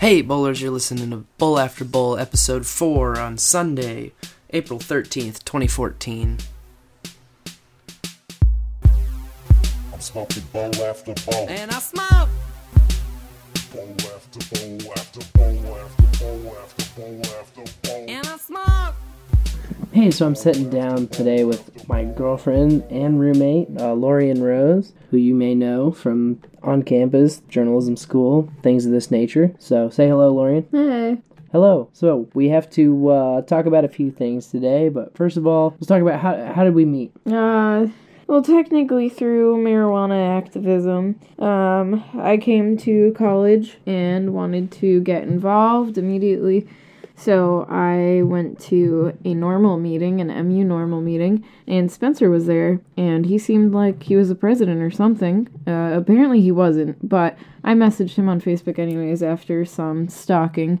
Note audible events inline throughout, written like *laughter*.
Hey, bowlers, you're listening to Bowl After Bowl, episode 4 on Sunday, April 13th, 2014. I'm smoking bowl after bowl. And I smoke. Bowl after bowl after bowl after bowl after bowl after bowl. And I smoke. Hey, so I'm sitting down today with my girlfriend and roommate, uh, Laurien Rose, who you may know from on campus, journalism school, things of this nature. So say hello, Laurien. Hey. Hello. So we have to uh, talk about a few things today, but first of all, let's talk about how how did we meet? Uh, well, technically through marijuana activism. Um, I came to college and wanted to get involved immediately. So I went to a NORML meeting, an MU NORML meeting, and Spencer was there, and he seemed like he was the president or something. Uh, apparently he wasn't, but I messaged him on Facebook anyways after some stalking,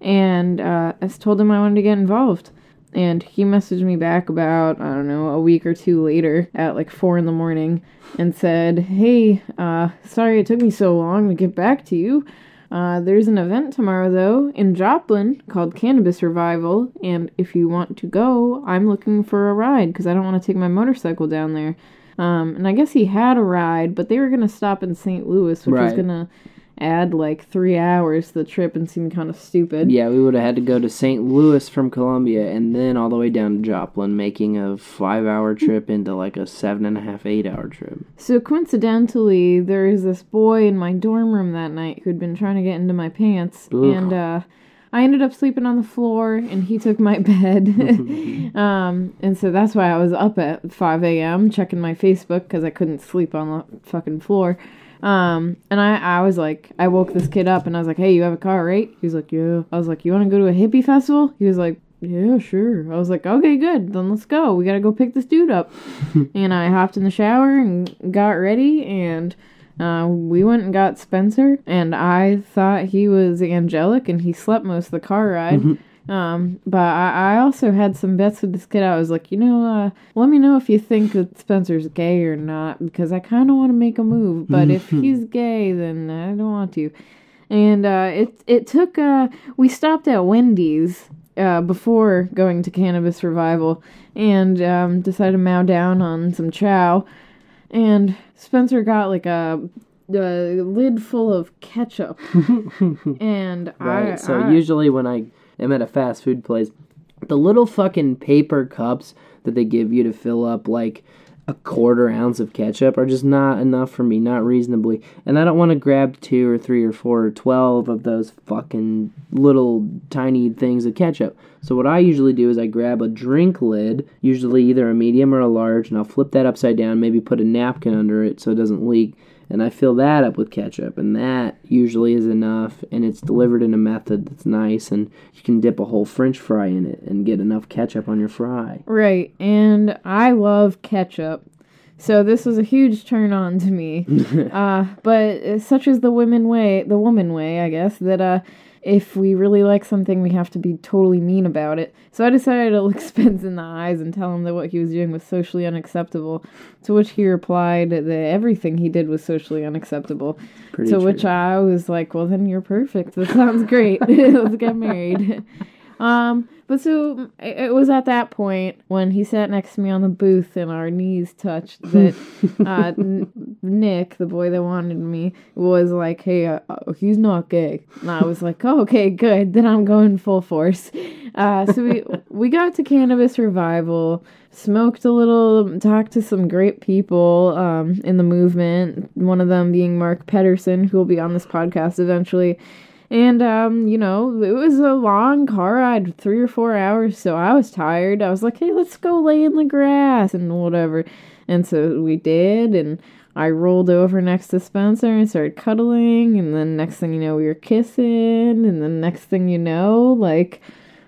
and uh, I told him I wanted to get involved. And he messaged me back about, I don't know, a week or two later at like four in the morning and said, Hey, uh, sorry it took me so long to get back to you. Uh, there's an event tomorrow, though, in Joplin called Cannabis Revival, and if you want to go, I'm looking for a ride because I don't want to take my motorcycle down there. Um, and I guess he had a ride, but they were going to stop in St. Louis, which was going to add like three hours to the trip and seem kind of stupid. Yeah, we would have had to go to St. Louis from Columbia and then all the way down to Joplin, making a five hour trip into like a seven and a half, eight hour trip. So coincidentally, there is this boy in my dorm room that night who'd been trying to get into my pants, Ugh. and uh, I ended up sleeping on the floor, and he took my *laughs* bed. *laughs* um, and so that's why I was up at 5 a.m. checking my Facebook because I couldn't sleep on the fucking floor. Um, and I, I was like, I woke this kid up, and I was like, "Hey, you have a car, right?" He was like, "Yeah." I was like, "You want to go to a hippie festival?" He was like. Yeah, sure. I was like, okay, good. Then let's go. We gotta go pick this dude up *laughs* and I hopped in the shower and got ready and uh, we went and got Spencer and I thought he was angelic and he slept most of the car ride. Um, but I, I also had some bets with this kid. I was like, you know, uh, let me know if you think that Spencer's gay or not because I kind of want to make a move. But if *laughs* he's gay, then I don't want to. And uh, it it took. Uh, we stopped at Wendy's uh, before going to Cannabis Revival and um, decided to mow down on some chow. And Spencer got like a, a lid full of ketchup. *laughs* and Right. I, so I usually when I am at a fast food place, the little fucking paper cups that they give you to fill up like a quarter ounce of ketchup are just not enough for me, not reasonably. And I don't want to grab two or three or four or twelve of those fucking little tiny things of ketchup. So what I usually do is I grab a drink lid, usually either a medium or a large, and I'll flip that upside down, maybe put a napkin under it so it doesn't leak and I fill that up with ketchup, and that usually is enough, and it's delivered in a method that's nice, and you can dip a whole French fry in it and get enough ketchup on your fry. Right, and I love ketchup. So this was a huge turn on to me. *laughs* uh, but uh, such is the women way, the woman way, I guess, that uh, if we really like something, we have to be totally mean about it. So I decided to look *laughs* Spence in the eyes and tell him that what he was doing was socially unacceptable. To which he replied that everything he did was socially unacceptable. Pretty to true. which I was like, "Well, then you're perfect. That sounds great. *laughs* Let's get married." *laughs* Um, but so it was at that point when he sat next to me on the booth and our knees touched *laughs* that uh, N- Nick, the boy that wanted me, was like, "Hey, uh, uh, he's not gay," and I was like, "Oh, okay, good. Then I'm going full force." Uh, so we *laughs* we got to cannabis revival, smoked a little, talked to some great people um, in the movement. One of them being Mark Pedersen, who will be on this podcast eventually. And um, you know, it was a long car ride, three or four hours, so I was tired. I was like, "Hey, let's go lay in the grass and whatever." And so we did, and I rolled over next to Spencer and started cuddling, and then next thing you know, we were kissing, and then next thing you know, like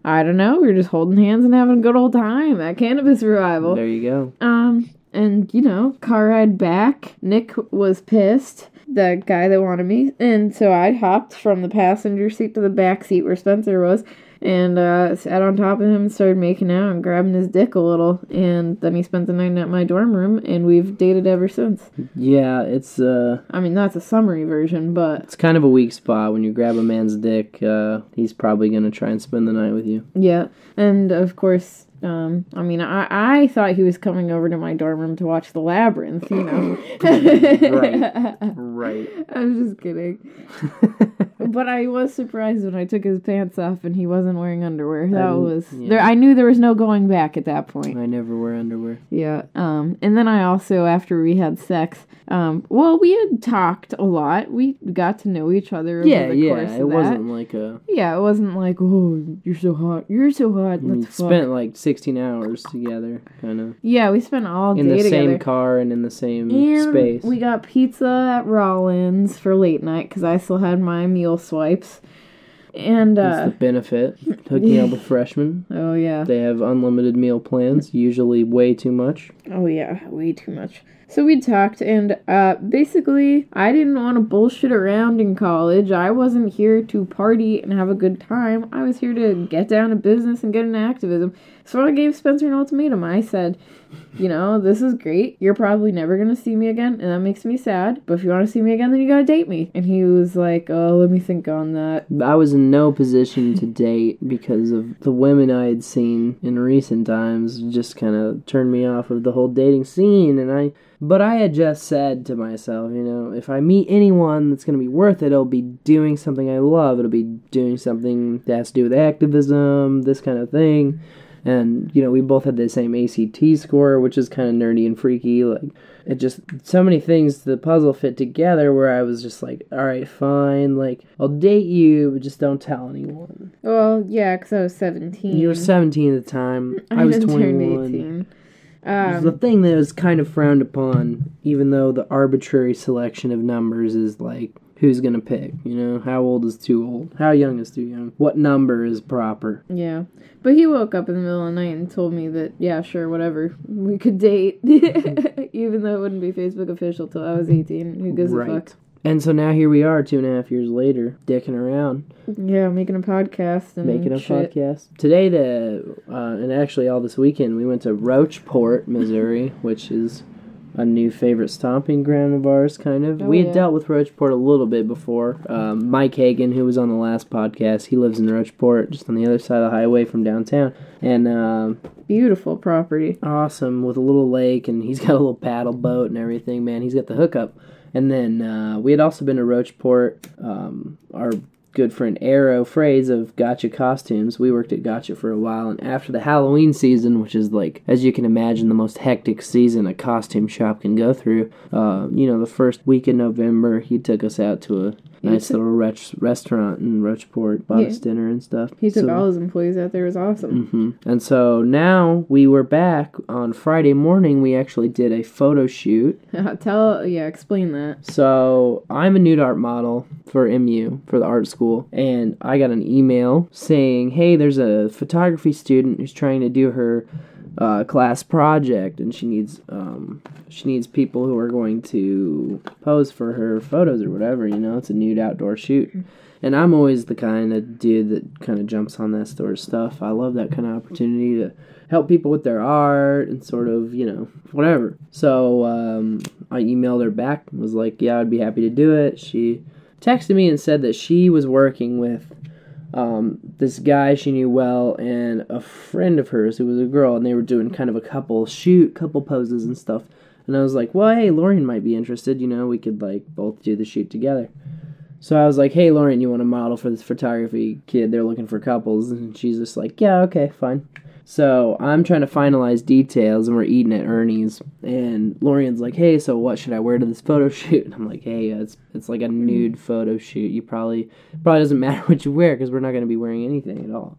I don't know, we were just holding hands and having a good old time at Cannabis Revival. There you go. Um, and you know, car ride back. Nick was pissed the guy that wanted me. And so I hopped from the passenger seat to the back seat where Spencer was and uh, sat on top of him and started making out and grabbing his dick a little. And then he spent the night at my dorm room and we've dated ever since. Yeah, it's uh, I mean, that's a summary version, but it's kind of a weak spot when you grab a man's dick. Uh, he's probably gonna try and spend the night with you. yeah. And of course, um, I mean, I, I thought he was coming over to my dorm room to watch The Labyrinth, you know. *laughs* Right. Right. *laughs* I was just kidding. *laughs* But I was surprised when I took his pants off and he wasn't wearing underwear. That Um, was yeah. there. I knew there was no going back at that point. I never wear underwear. Yeah. Um. And then I also, after we had sex, um. Well, we had talked a lot. We got to know each other. Yeah, yeah. It wasn't like a. Yeah, it wasn't like, oh, you're so hot. You're so hot. Let's fuck. spent like 16 hours together, kind of yeah, we spent all in day the together. same car and in the same And space. we got pizza at Rollins for late night because I still had my meal swipes. And That's uh, the benefit. Hooking up *laughs* with freshmen. oh yeah, They have unlimited meal plans, usually way too much. Oh yeah, way too much. So we talked, and uh, basically, I didn't want to bullshit around in college. I wasn't here to party and have a good time. I was here to get down to business and get into activism. So I gave Spencer an ultimatum. I said, you know, this is great. You're probably never gonna see me again, and that makes me sad. But if you want to see me again, then you gotta date me. And he was like, oh, let me think on that. I was in no position to date because of the women I had seen in recent times just kind of turned me off of the whole dating scene and I but I had just said to myself, you know, if I meet anyone that's going to be worth it, it'll be doing something I love. It'll be doing something that has to do with activism, this kind of thing. And, you know, we both had the same ACT score, which is kind of nerdy and freaky. Like, it just, so many things to the puzzle fit together where I was just like, all right, fine. Like, I'll date you, but just don't tell anyone. Well, yeah, because I was 17. You were 17 at the time. *laughs* I, I was didn't 21. Turn 18. It was the Um, thing that was kind of frowned upon, even though the arbitrary selection of numbers is like, who's gonna pick? You know, how old is too old? How young is too young? What number is proper? yeah. But he woke up in the middle of the night and told me that, yeah, sure, whatever. We could date. *laughs* *laughs* Even though it wouldn't be Facebook official till I was 18. Who gives a fuck? And so now here we are, two and a half years later, dicking around, Yeah, making a podcast and making a shit. podcast. Today, the uh, and actually all this weekend, we went to Rocheport, Missouri, *laughs* which is a new favorite stomping ground of ours, kind of. Oh, we had yeah. dealt with Rocheport a little bit before. Um, Mike Hagan, who was on the last podcast, he lives in Rocheport, just on the other side of the highway from downtown, and um, Beautiful property. awesome with a little lake, and he's *laughs* got a little paddle boat and everything. Man, he's got the hookup. And then uh, we had also been to Rocheport. Um, our good friend Arrow Phrase of Gotcha Costumes. We worked at Gotcha for a while, and after the Halloween season, which is like, as you can imagine, the most hectic season a costume shop can go through. Uh, you know, the first week in November, he took us out to a nice little rech- restaurant in Rocheport, bought Yeah. us dinner and stuff. He took So- all his employees out there. It was awesome. hmm And so now we were back on Friday morning. We actually did a photo shoot. *laughs* Tell, yeah, explain that. So I'm a nude art model for MU for the art school, and I got an email saying, "Hey, there's a photography student who's trying to do her uh, class project, and she needs um, she needs people who are going to pose for her photos or whatever. You know, it's a nude outdoor shoot." And I'm always the kind of dude that kind of jumps on that sort of stuff. I love that kind of opportunity to help people with their art and sort of, you know, whatever. So um, I emailed her back and was like, yeah, I'd be happy to do it. She texted me and said that she was working with um, this guy she knew well and a friend of hers who was a girl, and they were doing kind of a couple shoot, couple poses and stuff. And I was like, well, hey, Lauren might be interested. You know, we could like both do the shoot together. So I was like, "Hey, Lauren, you want to model for this photography kid? They're looking for couples." And she's just like, "Yeah, okay, fine." So I'm trying to finalize details, and we're eating at Ernie's. And Laurien's like, "Hey, so what should I wear to this photo shoot?" *laughs* And I'm like, "Hey, uh, it's it's like a mm. nude photo shoot. You probably probably doesn't *laughs* matter what you wear because we're not going to be wearing anything at all."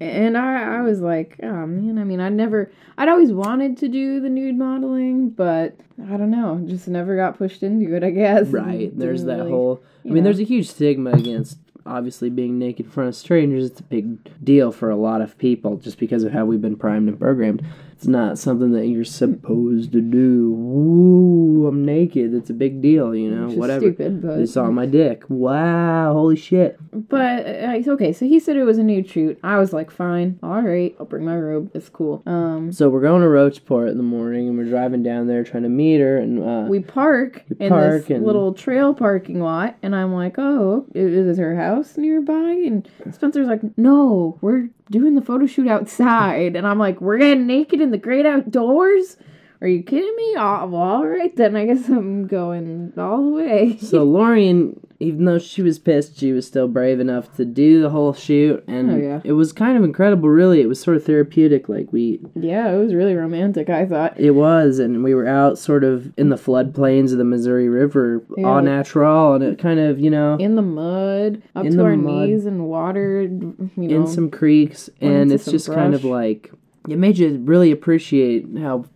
And I, I was like, oh man, I mean, I never, I'd always wanted to do the nude modeling, but I don't know, just never got pushed into it, I guess. Right. *laughs* There's Didn't that really- whole. I mean, know. there's a huge stigma against obviously being naked in front of strangers. It's a big deal for a lot of people just because of how we've been primed and programmed. It's not something that you're supposed to do. Woo, I'm naked. It's a big deal, you know. Whatever. stupid, but- They saw my dick. Wow, holy shit. But uh, it's okay. So he said it was a nude shoot. I was like, fine, all right, I'll bring my robe. It's cool. Um, So we're going to Rocheport in the morning, and we're driving down there trying to meet her, and uh, we park in park this and- little trail parking lot, and I'm like, oh, is her house nearby? And Spencer's like, no, we're doing the photo shoot outside, and I'm like, we're getting naked in the great outdoors. Are you kidding me? Oh, well, all right then. I guess I'm going all the way. *laughs* So Laurien, even though she was pissed, she was still brave enough to do the whole shoot, and Oh, yeah. it was kind of incredible. Really, it was sort of therapeutic. Like we, yeah, it was really romantic. I thought. it was, and we were out sort of in the floodplains of the Missouri River, Yeah. all natural, and it kind of, you know, in the mud, up to our mud. knees in water. You know, in some creeks, and it's just kind of like it made you really appreciate how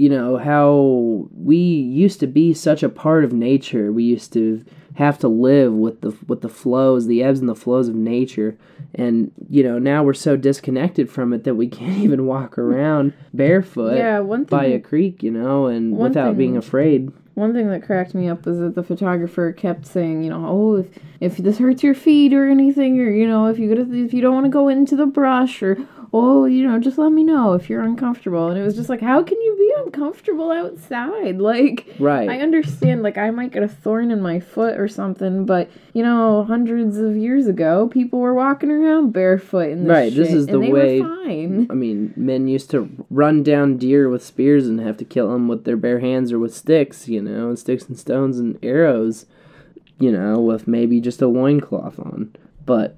you know how we used to be such a part of nature. We used to have to live with the with the flows, the ebbs and the flows of nature. And you know, now we're so disconnected from it that we *laughs* can't even walk around barefoot yeah. One by a creek, you know, and without being afraid. one thing that cracked me up was that the photographer kept saying, you know, oh, if, if this hurts your feet or anything, or you know, if you go to, if you don't want to go into the brush, or oh, you know, just let me know if you're uncomfortable. And it was just like, how can you be uncomfortable outside? *laughs* Like, Right. I understand, like, I might get a thorn in my foot or something, but, you know, hundreds of years ago, people were walking around barefoot in this Right, this is the and they way- fine. I mean, men used to run down deer with spears and have to kill them with their bare hands or with sticks, you know, and sticks and stones and arrows, you know, with maybe just a loincloth on. But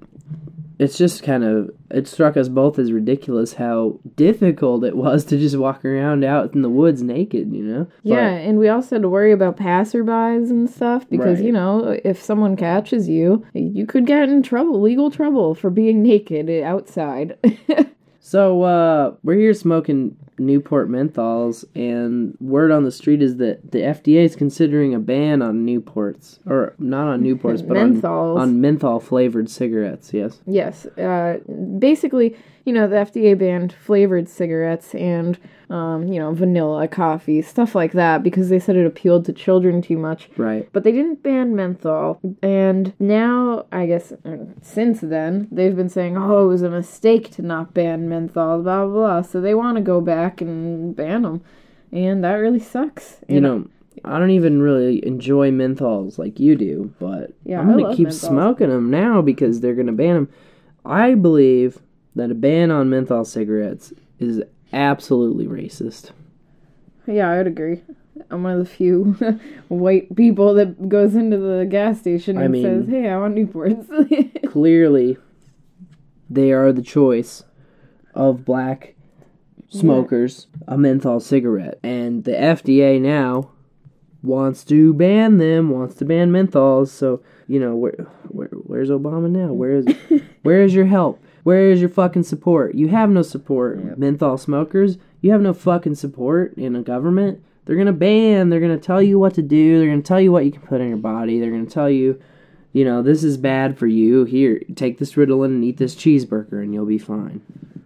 it's just kind of, it struck us both as ridiculous how difficult it was to just walk around out in the woods naked, you know? But- Yeah, and we also had to worry about passerbys and stuff because, Right. you know, if someone catches you, you could get in trouble, legal trouble for being naked outside. *laughs* So uh, we're here smoking Newport menthols, and word on the street is that the FDA is considering a ban on Newports, or not on Newports, but on, on menthol flavored cigarettes. Yes. yes, uh, basically, you know, the FDA banned flavored cigarettes and, um, you know, vanilla, coffee, stuff like that because they said it appealed to children too much. Right. But they didn't ban menthol. And now, I guess, uh, since then, they've been saying, oh, it was a mistake to not ban menthol, blah, blah, blah. So they want to go back and ban them. And that really sucks. You know, I don't even really enjoy menthols like you do, but Yeah, I'm gonna keep menthols. smoking them now because they're gonna ban them. I believe that a ban on menthol cigarettes is absolutely racist. Yeah, I would agree. I'm one of the few *laughs* white people that goes into the gas station I and mean- says, hey, I want Newports. *laughs* clearly they are the choice of black smokers a menthol cigarette. And the FDA now wants to ban them wants to ban menthols. So you know where, where where's Obama now? Where is *laughs* where is your help? Where is your fucking support? You have no support menthol smokers. You have no fucking support in a government. They're gonna ban they're gonna tell you what to do. They're gonna tell you what you can put in your body. They're gonna tell you you know, this is bad for you. Here, take this Ritalin and eat this cheeseburger, and you'll be fine.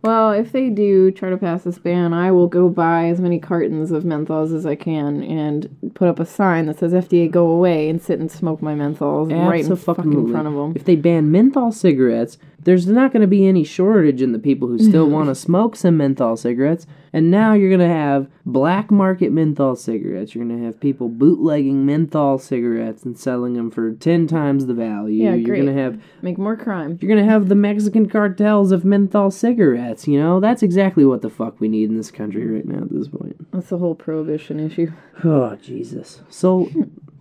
Well, if they do try to pass this ban, I will go buy as many cartons of menthols as I can and put up a sign that says FDA go away and sit and smoke my menthols right in fucking Abso-fucking-lutely. front of them. If they ban menthol cigarettes, there's not going to be any shortage in the people who still mm-hmm. want to smoke some menthol cigarettes. And now you're going to have black market menthol cigarettes. You're going to have people bootlegging menthol cigarettes and selling them for 10 times the value. Yeah, you're great. going to have Make more crime. you're going to have the Mexican cartels of menthol cigarettes, you know? That's exactly what the fuck we need in this country right now at this point. That's the whole prohibition issue. Oh, Jesus. So,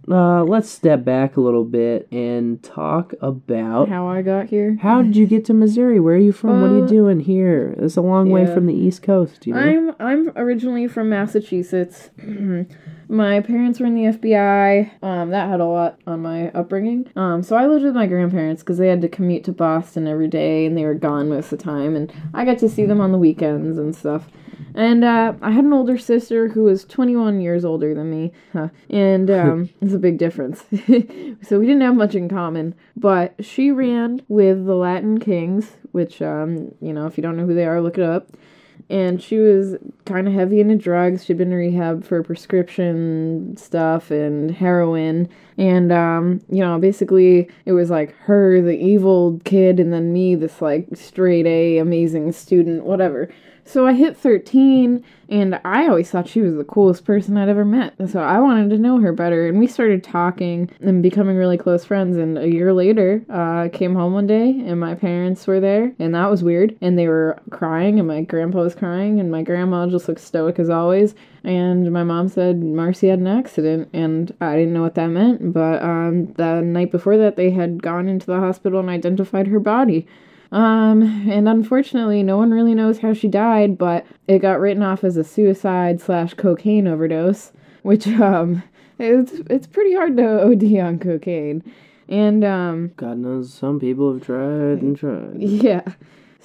uh, let's step back a little bit and talk about How I got here. how did you get to Missouri? Where are you from? what are you Uh, doing here? It's a long way from the East Coast, you know? I'm I'm originally from Massachusetts. *clears throat* my parents were in the FBI. Um, that had a lot on my upbringing. Um, so I lived with my grandparents because they had to commute to Boston every day, and they were gone most of the time. And I got to see them on the weekends and stuff. And uh, I had an older sister who was 21 years older than me, huh. and *laughs* um, it's a big difference. *laughs* so we didn't have much in common. But she ran with the Latin Kings, which um, you know, if you don't know who they are, look it up and she was kind of heavy into drugs. She'd been in rehab for prescription stuff and heroin. And, um, you know, basically it was like her, the evil kid, and then me, this like straight A, amazing student, whatever. So I hit 13, and I always thought she was the coolest person I'd ever met. So I wanted to know her better, and we started talking and becoming really close friends. And a year later, uh, I came home one day, and my parents were there, and that was weird. And they were crying, and my grandpa was crying, and my grandma just looked stoic as always. And my mom said Marcy had an accident, and I didn't know what that meant. But um, the night before that, they had gone into the hospital and identified her body. Um, and unfortunately, no one really knows how she died, but it got written off as a suicide slash cocaine overdose, which, um, it's, it's pretty hard to OD on cocaine. And, um, God knows some people have tried and tried. *laughs* yeah.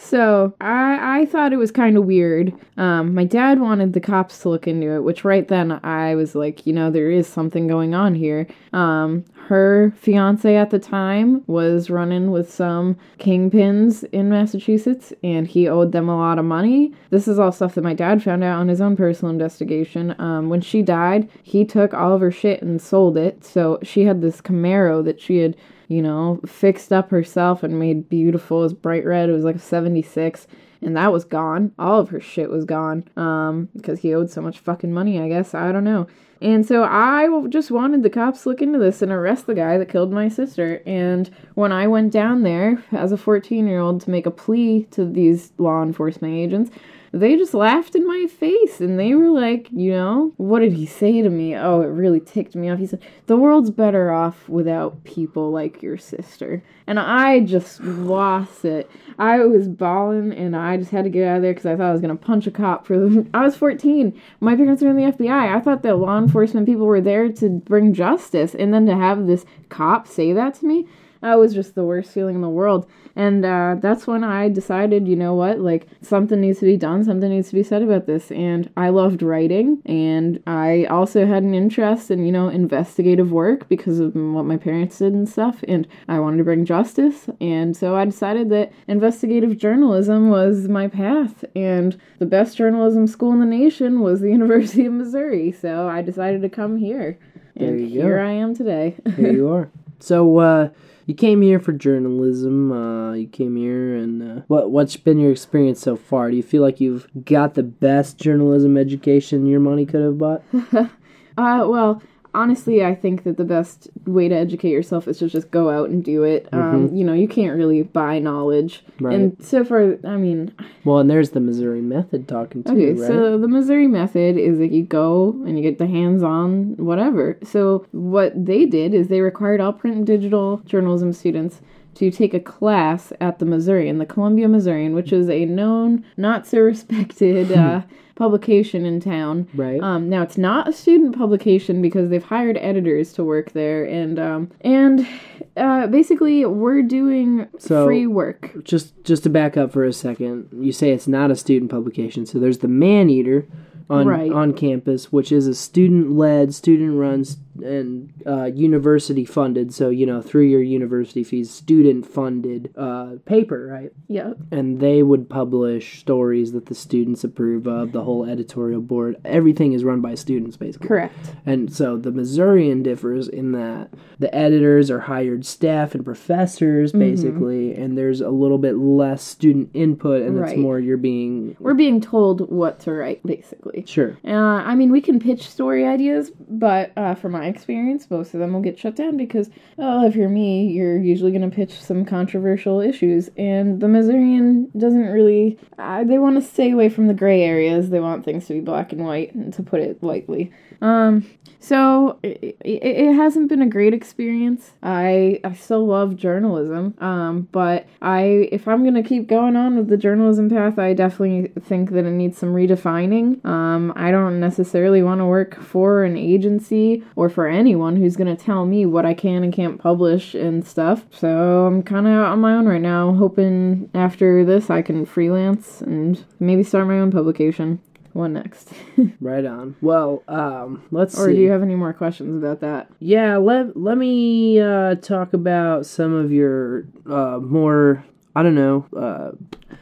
So I I thought it was kind of weird. Um, my dad wanted the cops to look into it, which right then I was like, you know, there is something going on here. Um, her fiance at the time was running with some kingpins in Massachusetts, and he owed them a lot of money. This is all stuff that my dad found out on his own personal investigation. Um, when she died, he took all of her shit and sold it. So she had this Camaro that she had you know, fixed up herself and made beautiful. Was bright red. It was like a 76 and that was gone. All of her shit was gone. Um, because he owed so much fucking money, I guess. I don't know. And so I just wanted the cops to look into this and arrest the guy that killed my sister. And when I went down there as a 14 year old to make a plea to these law enforcement agents, they just laughed in my face and they were like, you know, what did he say to me? Oh, it really ticked me off. He said, the world's better off without people like your sister. And I just lost it. I was bawling and I just had to get out of there because I thought I was going to punch a cop for them. *laughs* I was 14. My parents were in the FBI. I thought that law enforcement people were there to bring justice. And then to have this cop say that to me, that was just the worst feeling in the world. And uh, that's when I decided, you know what, like something needs to be done, something needs to be said about this. And I loved writing, and I also had an interest in, you know, investigative work because of what my parents did and stuff. And I wanted to bring justice. And so I decided that investigative journalism was my path. And the best journalism school in the nation was the *laughs* University of Missouri. So I decided to come here. There and you go. here I am today. Here you *laughs* are. So, uh, you came here for journalism. Uh, you came here, and uh, what what's been your experience so far? Do you feel like you've got the best journalism education your money could have bought? *laughs* Uh, well, honestly, I think that the best way to educate yourself is to just go out and do it. Um, you know, you can't really buy knowledge. Right. And so far, I mean, Well, and there's the Missouri method talking to okay, right? so the Missouri method is that you go and you get the hands on whatever. So what they did is they required all print and digital journalism students to take a class at the Missourian, the Columbia Missourian, which is a known, not so respected uh, publication in town. Right. Um, now it's not a student publication because they've hired editors to work there, and um, and uh, basically we're doing So- free work. just just to back up for a second, you say it's not a student publication. So there's the Man Eater on Right. on campus, which is a student led, student run, and uh, university funded. So you know through your university fees, student funded uh, paper, right? Yeah. And they would publish stories that the students approve of. The whole editorial board, everything is run by students, basically. Correct. And so the Missourian differs in that the editors are hired staff and professors, Mm-hmm. basically, and there's a little bit less student input, and it's more you're being We're being told what to write, basically. sure. Uh, I mean, we can pitch story ideas, but uh, from my experience, most of them will get shut down because, oh, if you're me, you're usually going to pitch some controversial issues. And the Missourian doesn't really, uh, they want to stay away from the gray areas. They want things to be black and white, and to put it lightly. Um, so it, it, it hasn't been a great experience. I I still love journalism. Um, but I if I'm gonna keep going on with the journalism path, I definitely think that it needs some redefining. Um, I don't necessarily want to work for an agency or for anyone who's gonna tell me what I can and can't publish and stuff. So I'm kind of on my own right now, hoping after this I can freelance and maybe start my own publication. What next? *laughs* Right on. Well, um, let's or see. do you have any more questions about that? yeah, let let me uh, talk about some of your uh, more I don't know, uh,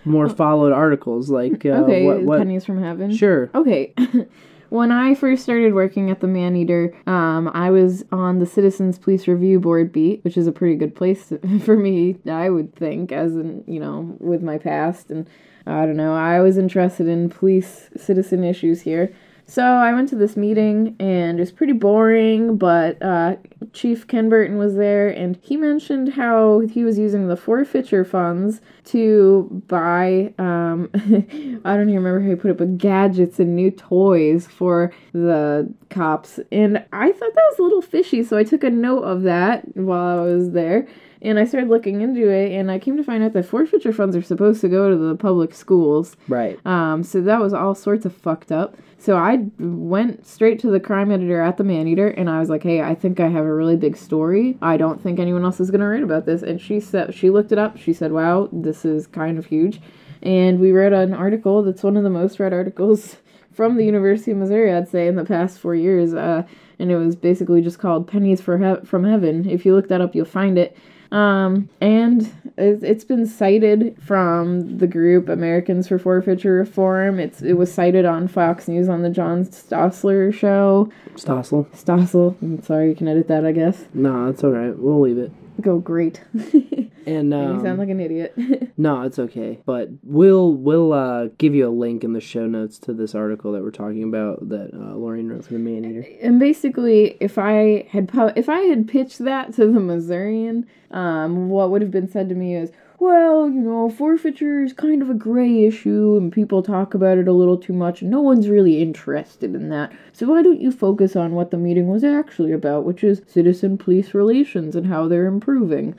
more followed articles like uh, okay, what, what pennies from heaven. Sure. Okay. *laughs* when I first started working at the Man Eater, um, I was on the Citizens Police Review Board beat, which is a pretty good place *laughs* for me, I would think, as in, you know, with my past. And I don't know, I was interested in police citizen issues here. So I went to this meeting and it was pretty boring, but uh, Chief Ken Burton was there and he mentioned how he was using the forfeiture funds to buy, um, *laughs* I don't even remember how he put it, but gadgets and new toys for the cops. And I thought that was a little fishy, so I took a note of that while I was there. And I started looking into it, and I came to find out that forfeiture funds are supposed to go to the public schools. Right. Um, so that was all sorts of fucked up. So I went straight to the crime editor at the Man Eater, and I was like, "Hey, I think I have a really big story. I don't think anyone else is gonna write about this." And she said she looked it up. She said, "Wow, this is kind of huge." And we wrote an article that's one of the most read articles *laughs* from the University of Missouri, I'd say, in the past four years. Uh, and it was basically just called "Pennies for he- from Heaven." If you look that up, you'll find it. Um, and it- it's been cited from the group Americans for Forfeiture Reform. It's it was cited on Fox News on the John Stossler show. Stossel. Stossel. I'm sorry, you can edit that, I guess. No, it's all right. We'll leave it. Go great. *laughs* you And um, sound like an idiot. *laughs* no, it's okay. But we'll we'll uh, give you a link in the show notes to this article that we're talking about that uh, Laurien wrote for the Man Eater. and basically, if I had pu- if I had pitched that to the Missourian, um, what would have been said to me is, well, you know, forfeiture is kind of a gray issue, and people talk about it a little too much, and no one's really interested in that. So why don't you focus on what the meeting was actually about, which is citizen police relations and how they're improving?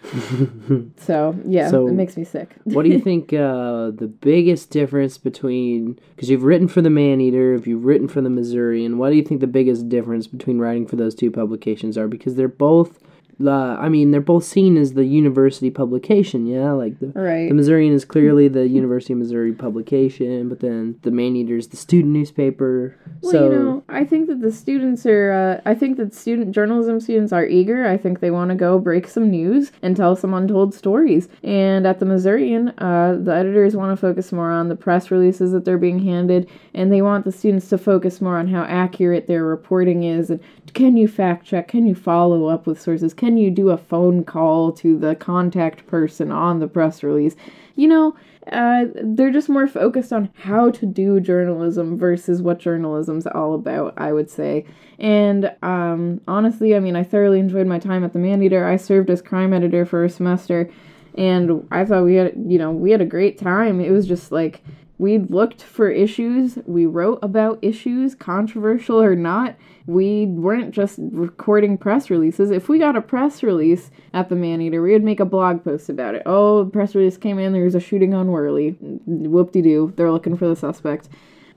*laughs* so yeah, So- it makes me sick. What do you *laughs* think uh, the biggest difference between because you've written for the Man Eater, if you've written for the Missourian, what do you think the biggest difference between writing for those two publications are? Because they're both, uh, I mean, they're both seen as the university publication, yeah. Like the Right. the Missourian is clearly the University of Missouri publication, but then the Man Eater is the student newspaper. Well, so you know, I think that the students are. Uh, I think that student journalism students are eager. I think they want to go break some news and tell some untold stories. And at the Missourian, uh, the editors want to focus more on the press releases that they're being handed, and they want the students to focus more on how accurate their reporting is. And can you fact check? Can you follow up with sources? Can you do a phone call to the contact person on the press release? You know, uh, they're just more focused on how to do journalism versus what journalism's all about, I would say. And um, honestly, I mean, I thoroughly enjoyed my time at the Man Eater. I served as crime editor for a semester, and I thought we had, you know, we had a great time. It was just like we looked for issues, we wrote about issues, controversial or not. We weren't just recording press releases. If we got a press release at the Man Eater, we would make a blog post about it. Oh, press release came in, there was a shooting on Worley. Whoop de doo, they're looking for the suspect.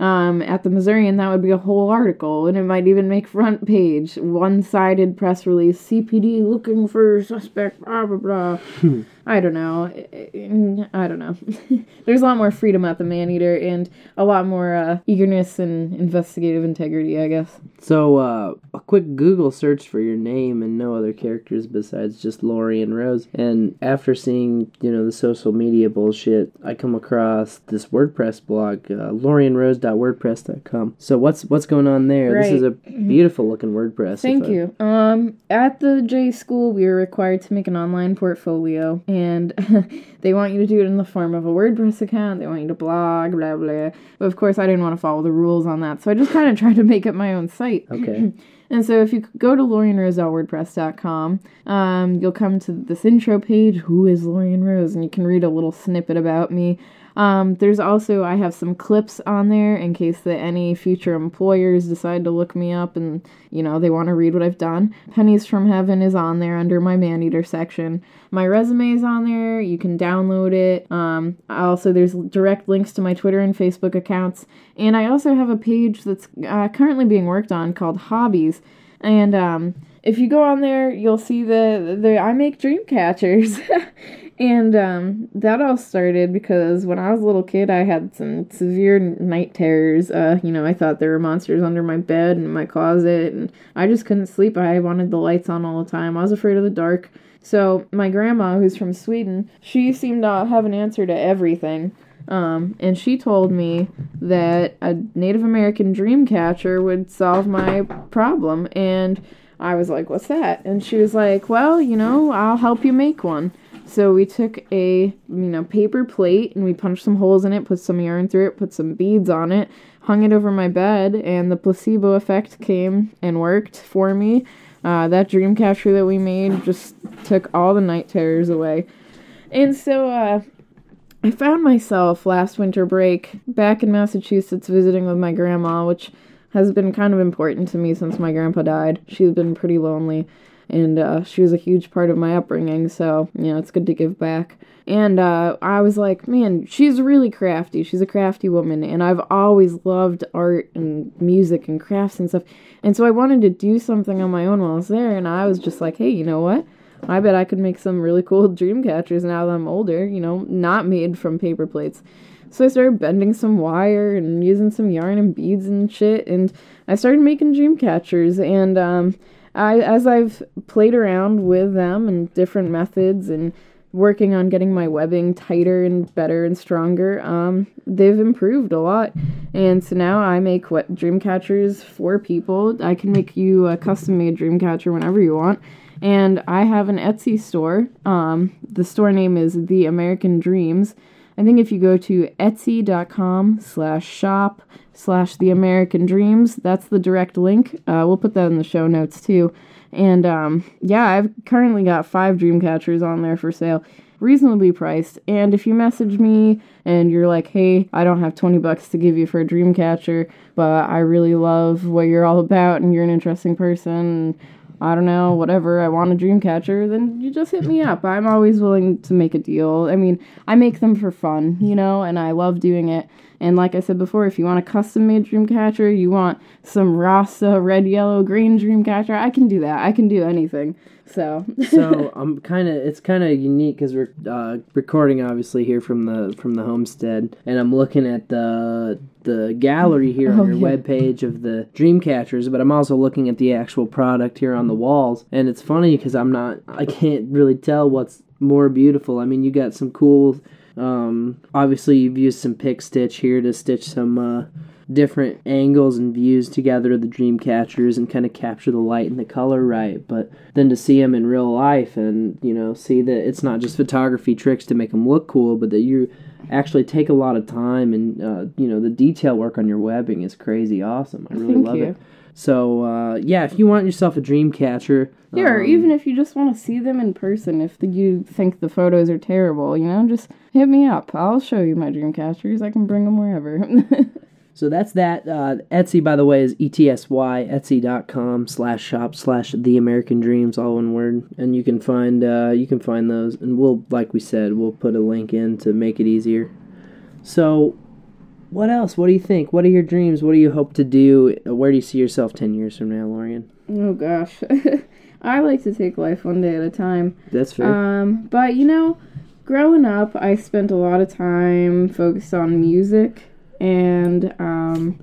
Um, at the Missourian, that would be a whole article, and it might even make front page. One sided press release CPD looking for suspect, blah, blah, blah. I don't know. I don't know. *laughs* There's a lot more freedom at the Man Eater and a lot more uh, eagerness and investigative integrity, I guess. So, uh, a quick Google search for your name and no other characters besides just Laurien Rose. And after seeing, you know, the social media bullshit, I come across this WordPress blog, uh, laurienrose.wordpress.com. So, what's what's going on there? This is a beautiful looking WordPress. Thank I- you. Um, at the J School, we are required to make an online portfolio, and *laughs* they want you to do it in the form of a WordPress account. They want you to blog, blah blah. But of course, I didn't want to follow the rules on that, so I just kind of *laughs* tried to make up my own site. Okay. *laughs* And so if you go to laurienrose.wordpress.com, um, you'll come to this intro page, Who is Laurien Rose? And you can read a little snippet about me. Um, there's also, I have some clips on there in case that any future employers decide to look me up and, you know, they want to read what I've done. Pennies from Heaven is on there under my man eater section. My resume is on there. You can download it. Um, also, there's direct links to my Twitter and Facebook accounts. And I also have a page that's uh, currently being worked on called Hobbies. And um, if you go on there, you'll see the, the I make dream catchers. *laughs* and um, that all started because when I was a little kid, I had some severe night terrors. Uh, you know, I thought there were monsters under my bed and my closet, and I just couldn't sleep. I wanted the lights on all the time. I was afraid of the dark. So my grandma, who's from Sweden, she seemed to have an answer to everything. Um, and she told me that a Native American dream catcher would solve my problem. And I was like, What's that? And she was like, Well, you know, I'll help you make one. So we took a you know paper plate and we punched some holes in it, put some yarn through it, put some beads on it, hung it over my bed, and the placebo effect came and worked for me. Uh, that dream catcher that we made just took all the night terrors away. And so uh, I found myself last winter break back in Massachusetts visiting with my grandma, which has been kind of important to me since my grandpa died. She's been pretty lonely, and uh, she was a huge part of my upbringing, so, you know, it's good to give back. And uh, I was like, man, she's really crafty. She's a crafty woman, and I've always loved art and music and crafts and stuff. And so I wanted to do something on my own while I was there, and I was just like, hey, you know what? I bet I could make some really cool *laughs* dream catchers now that I'm older, you know, not made from paper plates. So I started bending some wire and using some yarn and beads and shit, and I started making dream catchers. And um, I, as I've played around with them and different methods and working on getting my webbing tighter and better and stronger, um, they've improved a lot. And so now I make what dream catchers for people. I can make you a custom made dream catcher whenever you want and I have an Etsy store. Um, the store name is The American Dreams. I think if you go to etsy.com slash shop slash The American Dreams, that's the direct link. Uh, we'll put that in the show notes too. And um, yeah, I've currently got five dream catchers on there for sale, reasonably priced. And if you message me and you're like, hey, I don't have 20 bucks to give you for a dream catcher, but I really love what you're all about and you're an interesting person. I don't know, whatever, I want a dream catcher, then you just hit me up. I'm always willing to make a deal. I mean, I make them for fun, you know, and I love doing it. And like I said before, if you want a custom made dream catcher, you want some Rasta red, yellow, green dream catcher, I can do that. I can do anything. So, *laughs* so I'm kind of it's kind of unique because we're uh, recording obviously here from the from the homestead, and I'm looking at the the gallery here on Oh, your yeah. webpage of the dream catchers, but I'm also looking at the actual product here on the walls, and it's funny because I'm not I can't really tell what's more beautiful. I mean, you got some cool. Um, obviously, you've used some pick stitch here to stitch some uh, different angles and views together of the dream catchers and kind of capture the light and the color right. But then to see them in real life and you know see that it's not just photography tricks to make them look cool, but that you actually take a lot of time and uh, you know the detail work on your webbing is crazy awesome. I really Thank love you. it. So uh, yeah, if you want yourself a dream catcher, yeah, or um, even if you just want to see them in person, if the, you think the photos are terrible, you know, just hit me up. I'll show you my dream catchers. I can bring them wherever. *laughs* So that's that. Uh, Etsy, by the way, is ETSY, etsy.com slash shop slash the American Dreams, all one word. And you can find uh, you can find those. And we'll, like we said, we'll put a link in to make it easier. So what else? What do you think? What are your dreams? What do you hope to do? Where do you see yourself 10 years from now, Laurien? oh gosh. *laughs* I like to take life one day at a time. That's fair. Um, but you know, growing up, I spent a lot of time focused on music, and um,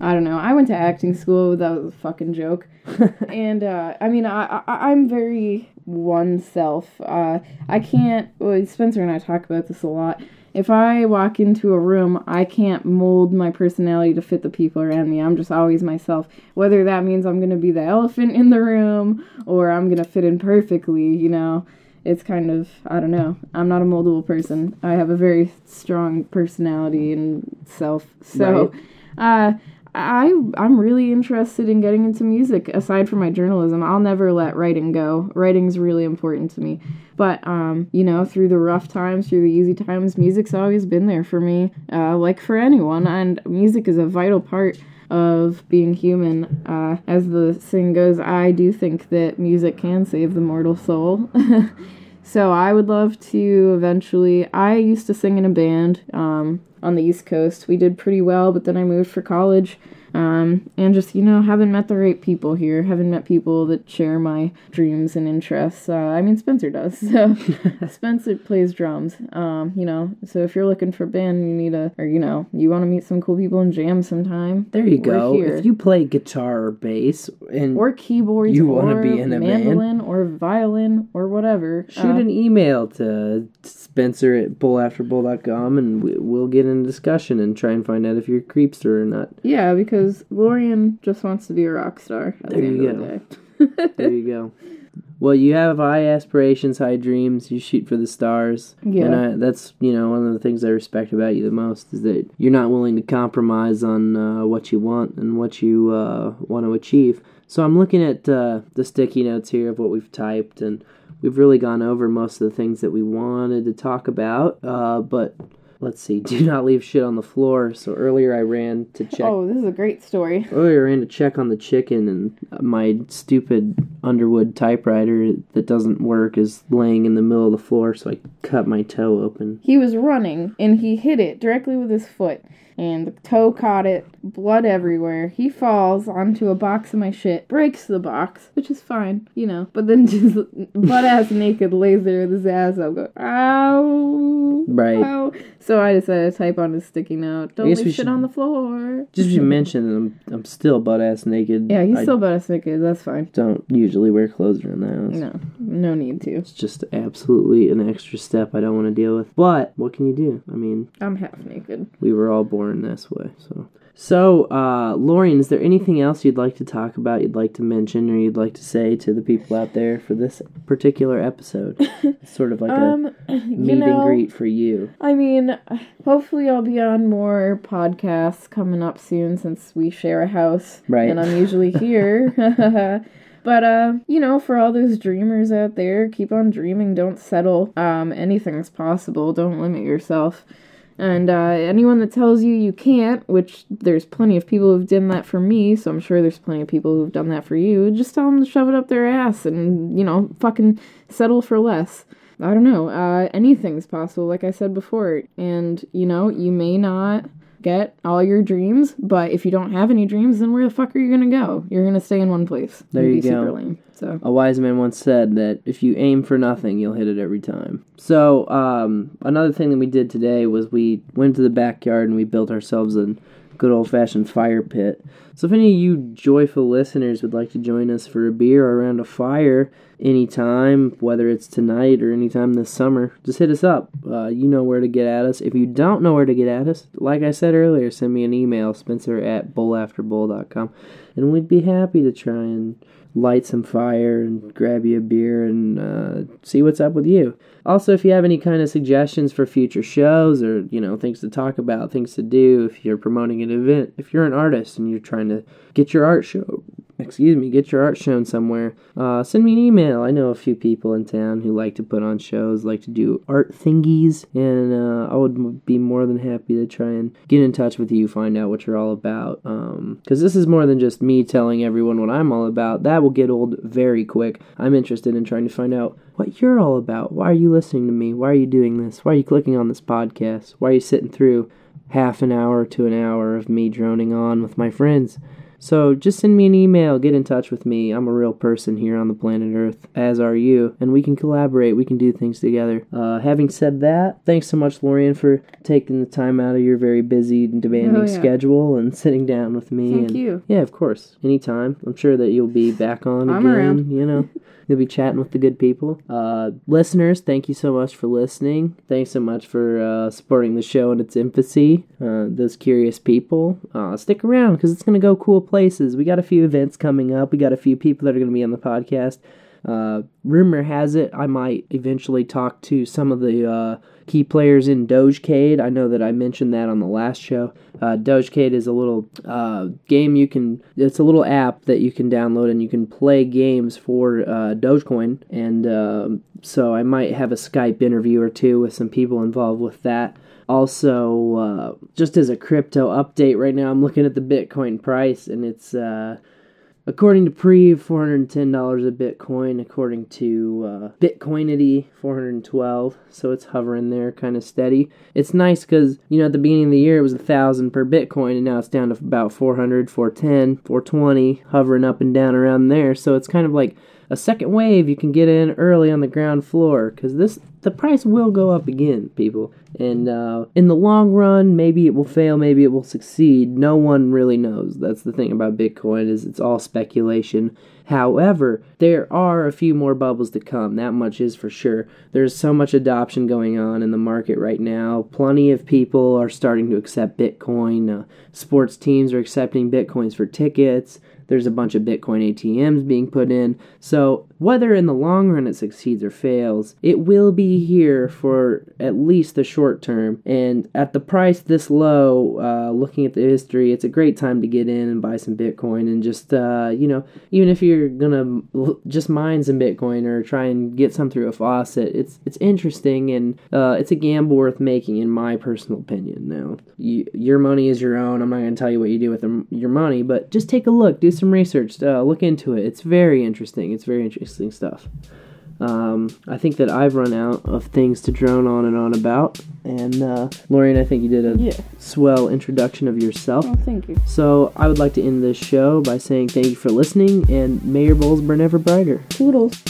I don't know. I went to acting school. That was a fucking joke. *laughs* and uh, I mean, I, I I'm very oneself. Uh, I can't. Well, Spencer and I talk about this a lot. If I walk into a room, I can't mold my personality to fit the people around me. I'm just always myself. Whether that means I'm going to be the elephant in the room or I'm going to fit in perfectly, you know it's kind of I don't know. I'm not a moldable person. I have a very strong personality and self. So, uh, I I'm really interested in getting into music. Aside from my journalism, I'll never let writing go. Writing's really important to me. But um, you know, through the rough times, through the easy times, music's always been there for me. Uh, like for anyone, and music is a vital part of being human. Uh, as the saying goes, I do think that music can save the mortal soul. *laughs* so I would love to eventually. I used to sing in a band um, on the East Coast. We did pretty well, but then I moved for college. Um, and just, you know, haven't met the right people here. Haven't met people that share my dreams and interests. Uh, I mean, Spencer does. *laughs* So *laughs* Spencer plays drums. Um, you know, so if you're looking for a band, you need a, or, you know, you want to meet some cool people and jam sometime. There you go. here. If you play guitar or bass and or keyboards, You wanna be in a band? mandolin, or violin, or whatever. shoot Uh, an email to Spencer at bowlafterbowl.com and we- we'll get in a discussion and try and find out if you're a creepster or not. yeah, because Laurien just wants to be a rock star at There the end you of the go. day. There you go. Well, you have high aspirations, high dreams. You shoot for the stars, Yeah. and I, that's you know one of the things I respect about you the most is that you're not willing to compromise on uh, what you want and what you uh, want to achieve. So I'm looking at uh, the sticky notes here of what we've typed, and we've really gone over most of the things that we wanted to talk about. Uh, but let's see, do *laughs* not leave shit on the floor. So earlier I ran to check. Oh, this is a great story. Earlier, I ran to check on the chicken, and my stupid Underwood typewriter that doesn't work is laying in the middle of the floor, so I cut my toe open. He was running and he hit it directly with his foot. And the toe caught it, blood everywhere. He falls onto a box of my shit, breaks the box, which is fine, you know. But then *laughs* just butt ass naked lays there with his ass up, go, ow. Right. Ow. So I decided to type on his sticky note, don't leave shit should- on the floor. Just as you mentioned, I'm, I'm still butt ass naked. Yeah, he's I still butt ass naked, that's fine. don't usually wear clothes around the house. No, no need to. It's just absolutely an extra step I don't want to deal with. But what can you do? I mean, I'm half naked. we were all born this way, so. So, uh, Laurien, is there anything else you'd like to talk about, you'd like to mention, or you'd like to say to the people out there for this particular episode? It's *laughs* sort of like a Um, *clears throat* meet you know, and greet for you. I mean, hopefully I'll be on more podcasts coming up soon since we share a house. Right. And I'm usually here. *laughs* but uh, you know, for all those dreamers out there, keep on dreaming, don't settle. Um, anything's possible. Don't limit yourself. And uh, anyone that tells you you can't, which there's plenty of people who've done that for me, so I'm sure there's plenty of people who've done that for you, just tell them to shove it up their ass and, you know, fucking settle for less. I don't know. Uh, anything's possible, like I said before. And, you know, you may not get all your dreams, but if you don't have any dreams, then where the fuck are you gonna go? You're gonna stay in one place. There you go. lame. So A wise man once said that if you aim for nothing, you'll hit it every time. So, um, another thing that we did today was we went to the backyard and we built ourselves a good old fashioned fire pit. So, if any of you joyful listeners would like to join us for a beer or around a fire anytime, whether it's tonight or anytime this summer, just hit us up. Uh, you know where to get at us. If you don't know where to get at us, like I said earlier, send me an email, spencer at bowlafterbowl.com, and we'd be happy to try and light some fire and grab you a beer and uh, see what's up with you. Also, if you have any kind of suggestions for future shows or you know things to talk about, things to do, if you're promoting an event, if you're an artist and you're trying to get your art show, excuse me, get your art shown somewhere, uh, send me an email. I know a few people in town who like to put on shows, like to do art thingies, and uh, I would be more than happy to try and get in touch with you, find out what you're all about. Because this is more than just me telling everyone what I'm all about. That will get old very quick. I'm interested in trying to find out what you're all about. Why are you listening to me? Why are you doing this? Why are you clicking on this podcast? Why are you sitting through half an hour to an hour of me droning on with my friends? So just send me an email, get in touch with me. I'm a real person here on the planet Earth, as are you, and we can collaborate. We can do things together. Uh, having said that, thanks so much, Laurien, for taking the time out of your very busy and demanding Oh, yeah. schedule and *laughs* sitting down with me. Thank and, you. Yeah, of course. Anytime. I'm sure that you'll be back on I'm again. around. You know, *laughs* you'll be chatting with the good people. Uh, listeners, thank you so much for listening. Thanks so much for uh, supporting the show in its infancy. Uh, those curious people, uh, stick around because it's going to go cool places. We got a few events coming up. We got a few people that are going to be on the podcast. Uh, rumor has it I might eventually talk to some of the uh, key players in Dogecade. I know that I mentioned that on the last show. Uh, Dogecade is a little uh, game you can. It's a little app that you can download and you can play games for uh, Dogecoin. And um, so I might have a Skype interview or two with some people involved with that. Also, uh, just as a crypto update right now, I'm looking at the Bitcoin price and it's according to Pre, four hundred and ten dollars a Bitcoin. According to uh, Bitcoinity, four hundred and twelve. So it's hovering there, kind of steady. It's nice because you know at the beginning of the year it was a thousand per Bitcoin, and now it's down to about 400, 410, 420, hovering up and down around there. So it's kind of like a second wave you can get in early on the ground floor because this the price will go up again people. And uh, in the long run maybe it will fail maybe it will succeed. No one really knows. That's the thing about bitcoin is it's all speculation. However there are a few more bubbles to come that much is for sure. There's so much adoption going on in the market right now. Plenty of people are starting to accept bitcoin. Uh, sports teams are accepting bitcoins for tickets there's a bunch of Bitcoin ATMs being put in. So, whether in the long run it succeeds or fails, it will be here for at least the short term. And at the price this low, uh, looking at the history, it's a great time to get in and buy some Bitcoin. And just, uh, you know, even if you're gonna l- just mine some Bitcoin or try and get some through a faucet, it's it's interesting and uh, it's a gamble worth making, in my personal opinion. Now, you, your money is your own. I'm not gonna tell you what you do with your money, but just take a look, do some research, uh, look into it. It's very interesting. It's very interesting stuff. Um, I think that I've run out of things to drone on and on about. And uh, Laurien, I think you did a Yeah. swell introduction of yourself. Oh, thank you. So I would like to end this show by saying thank you for listening and may your bowls burn ever brighter. Toodles.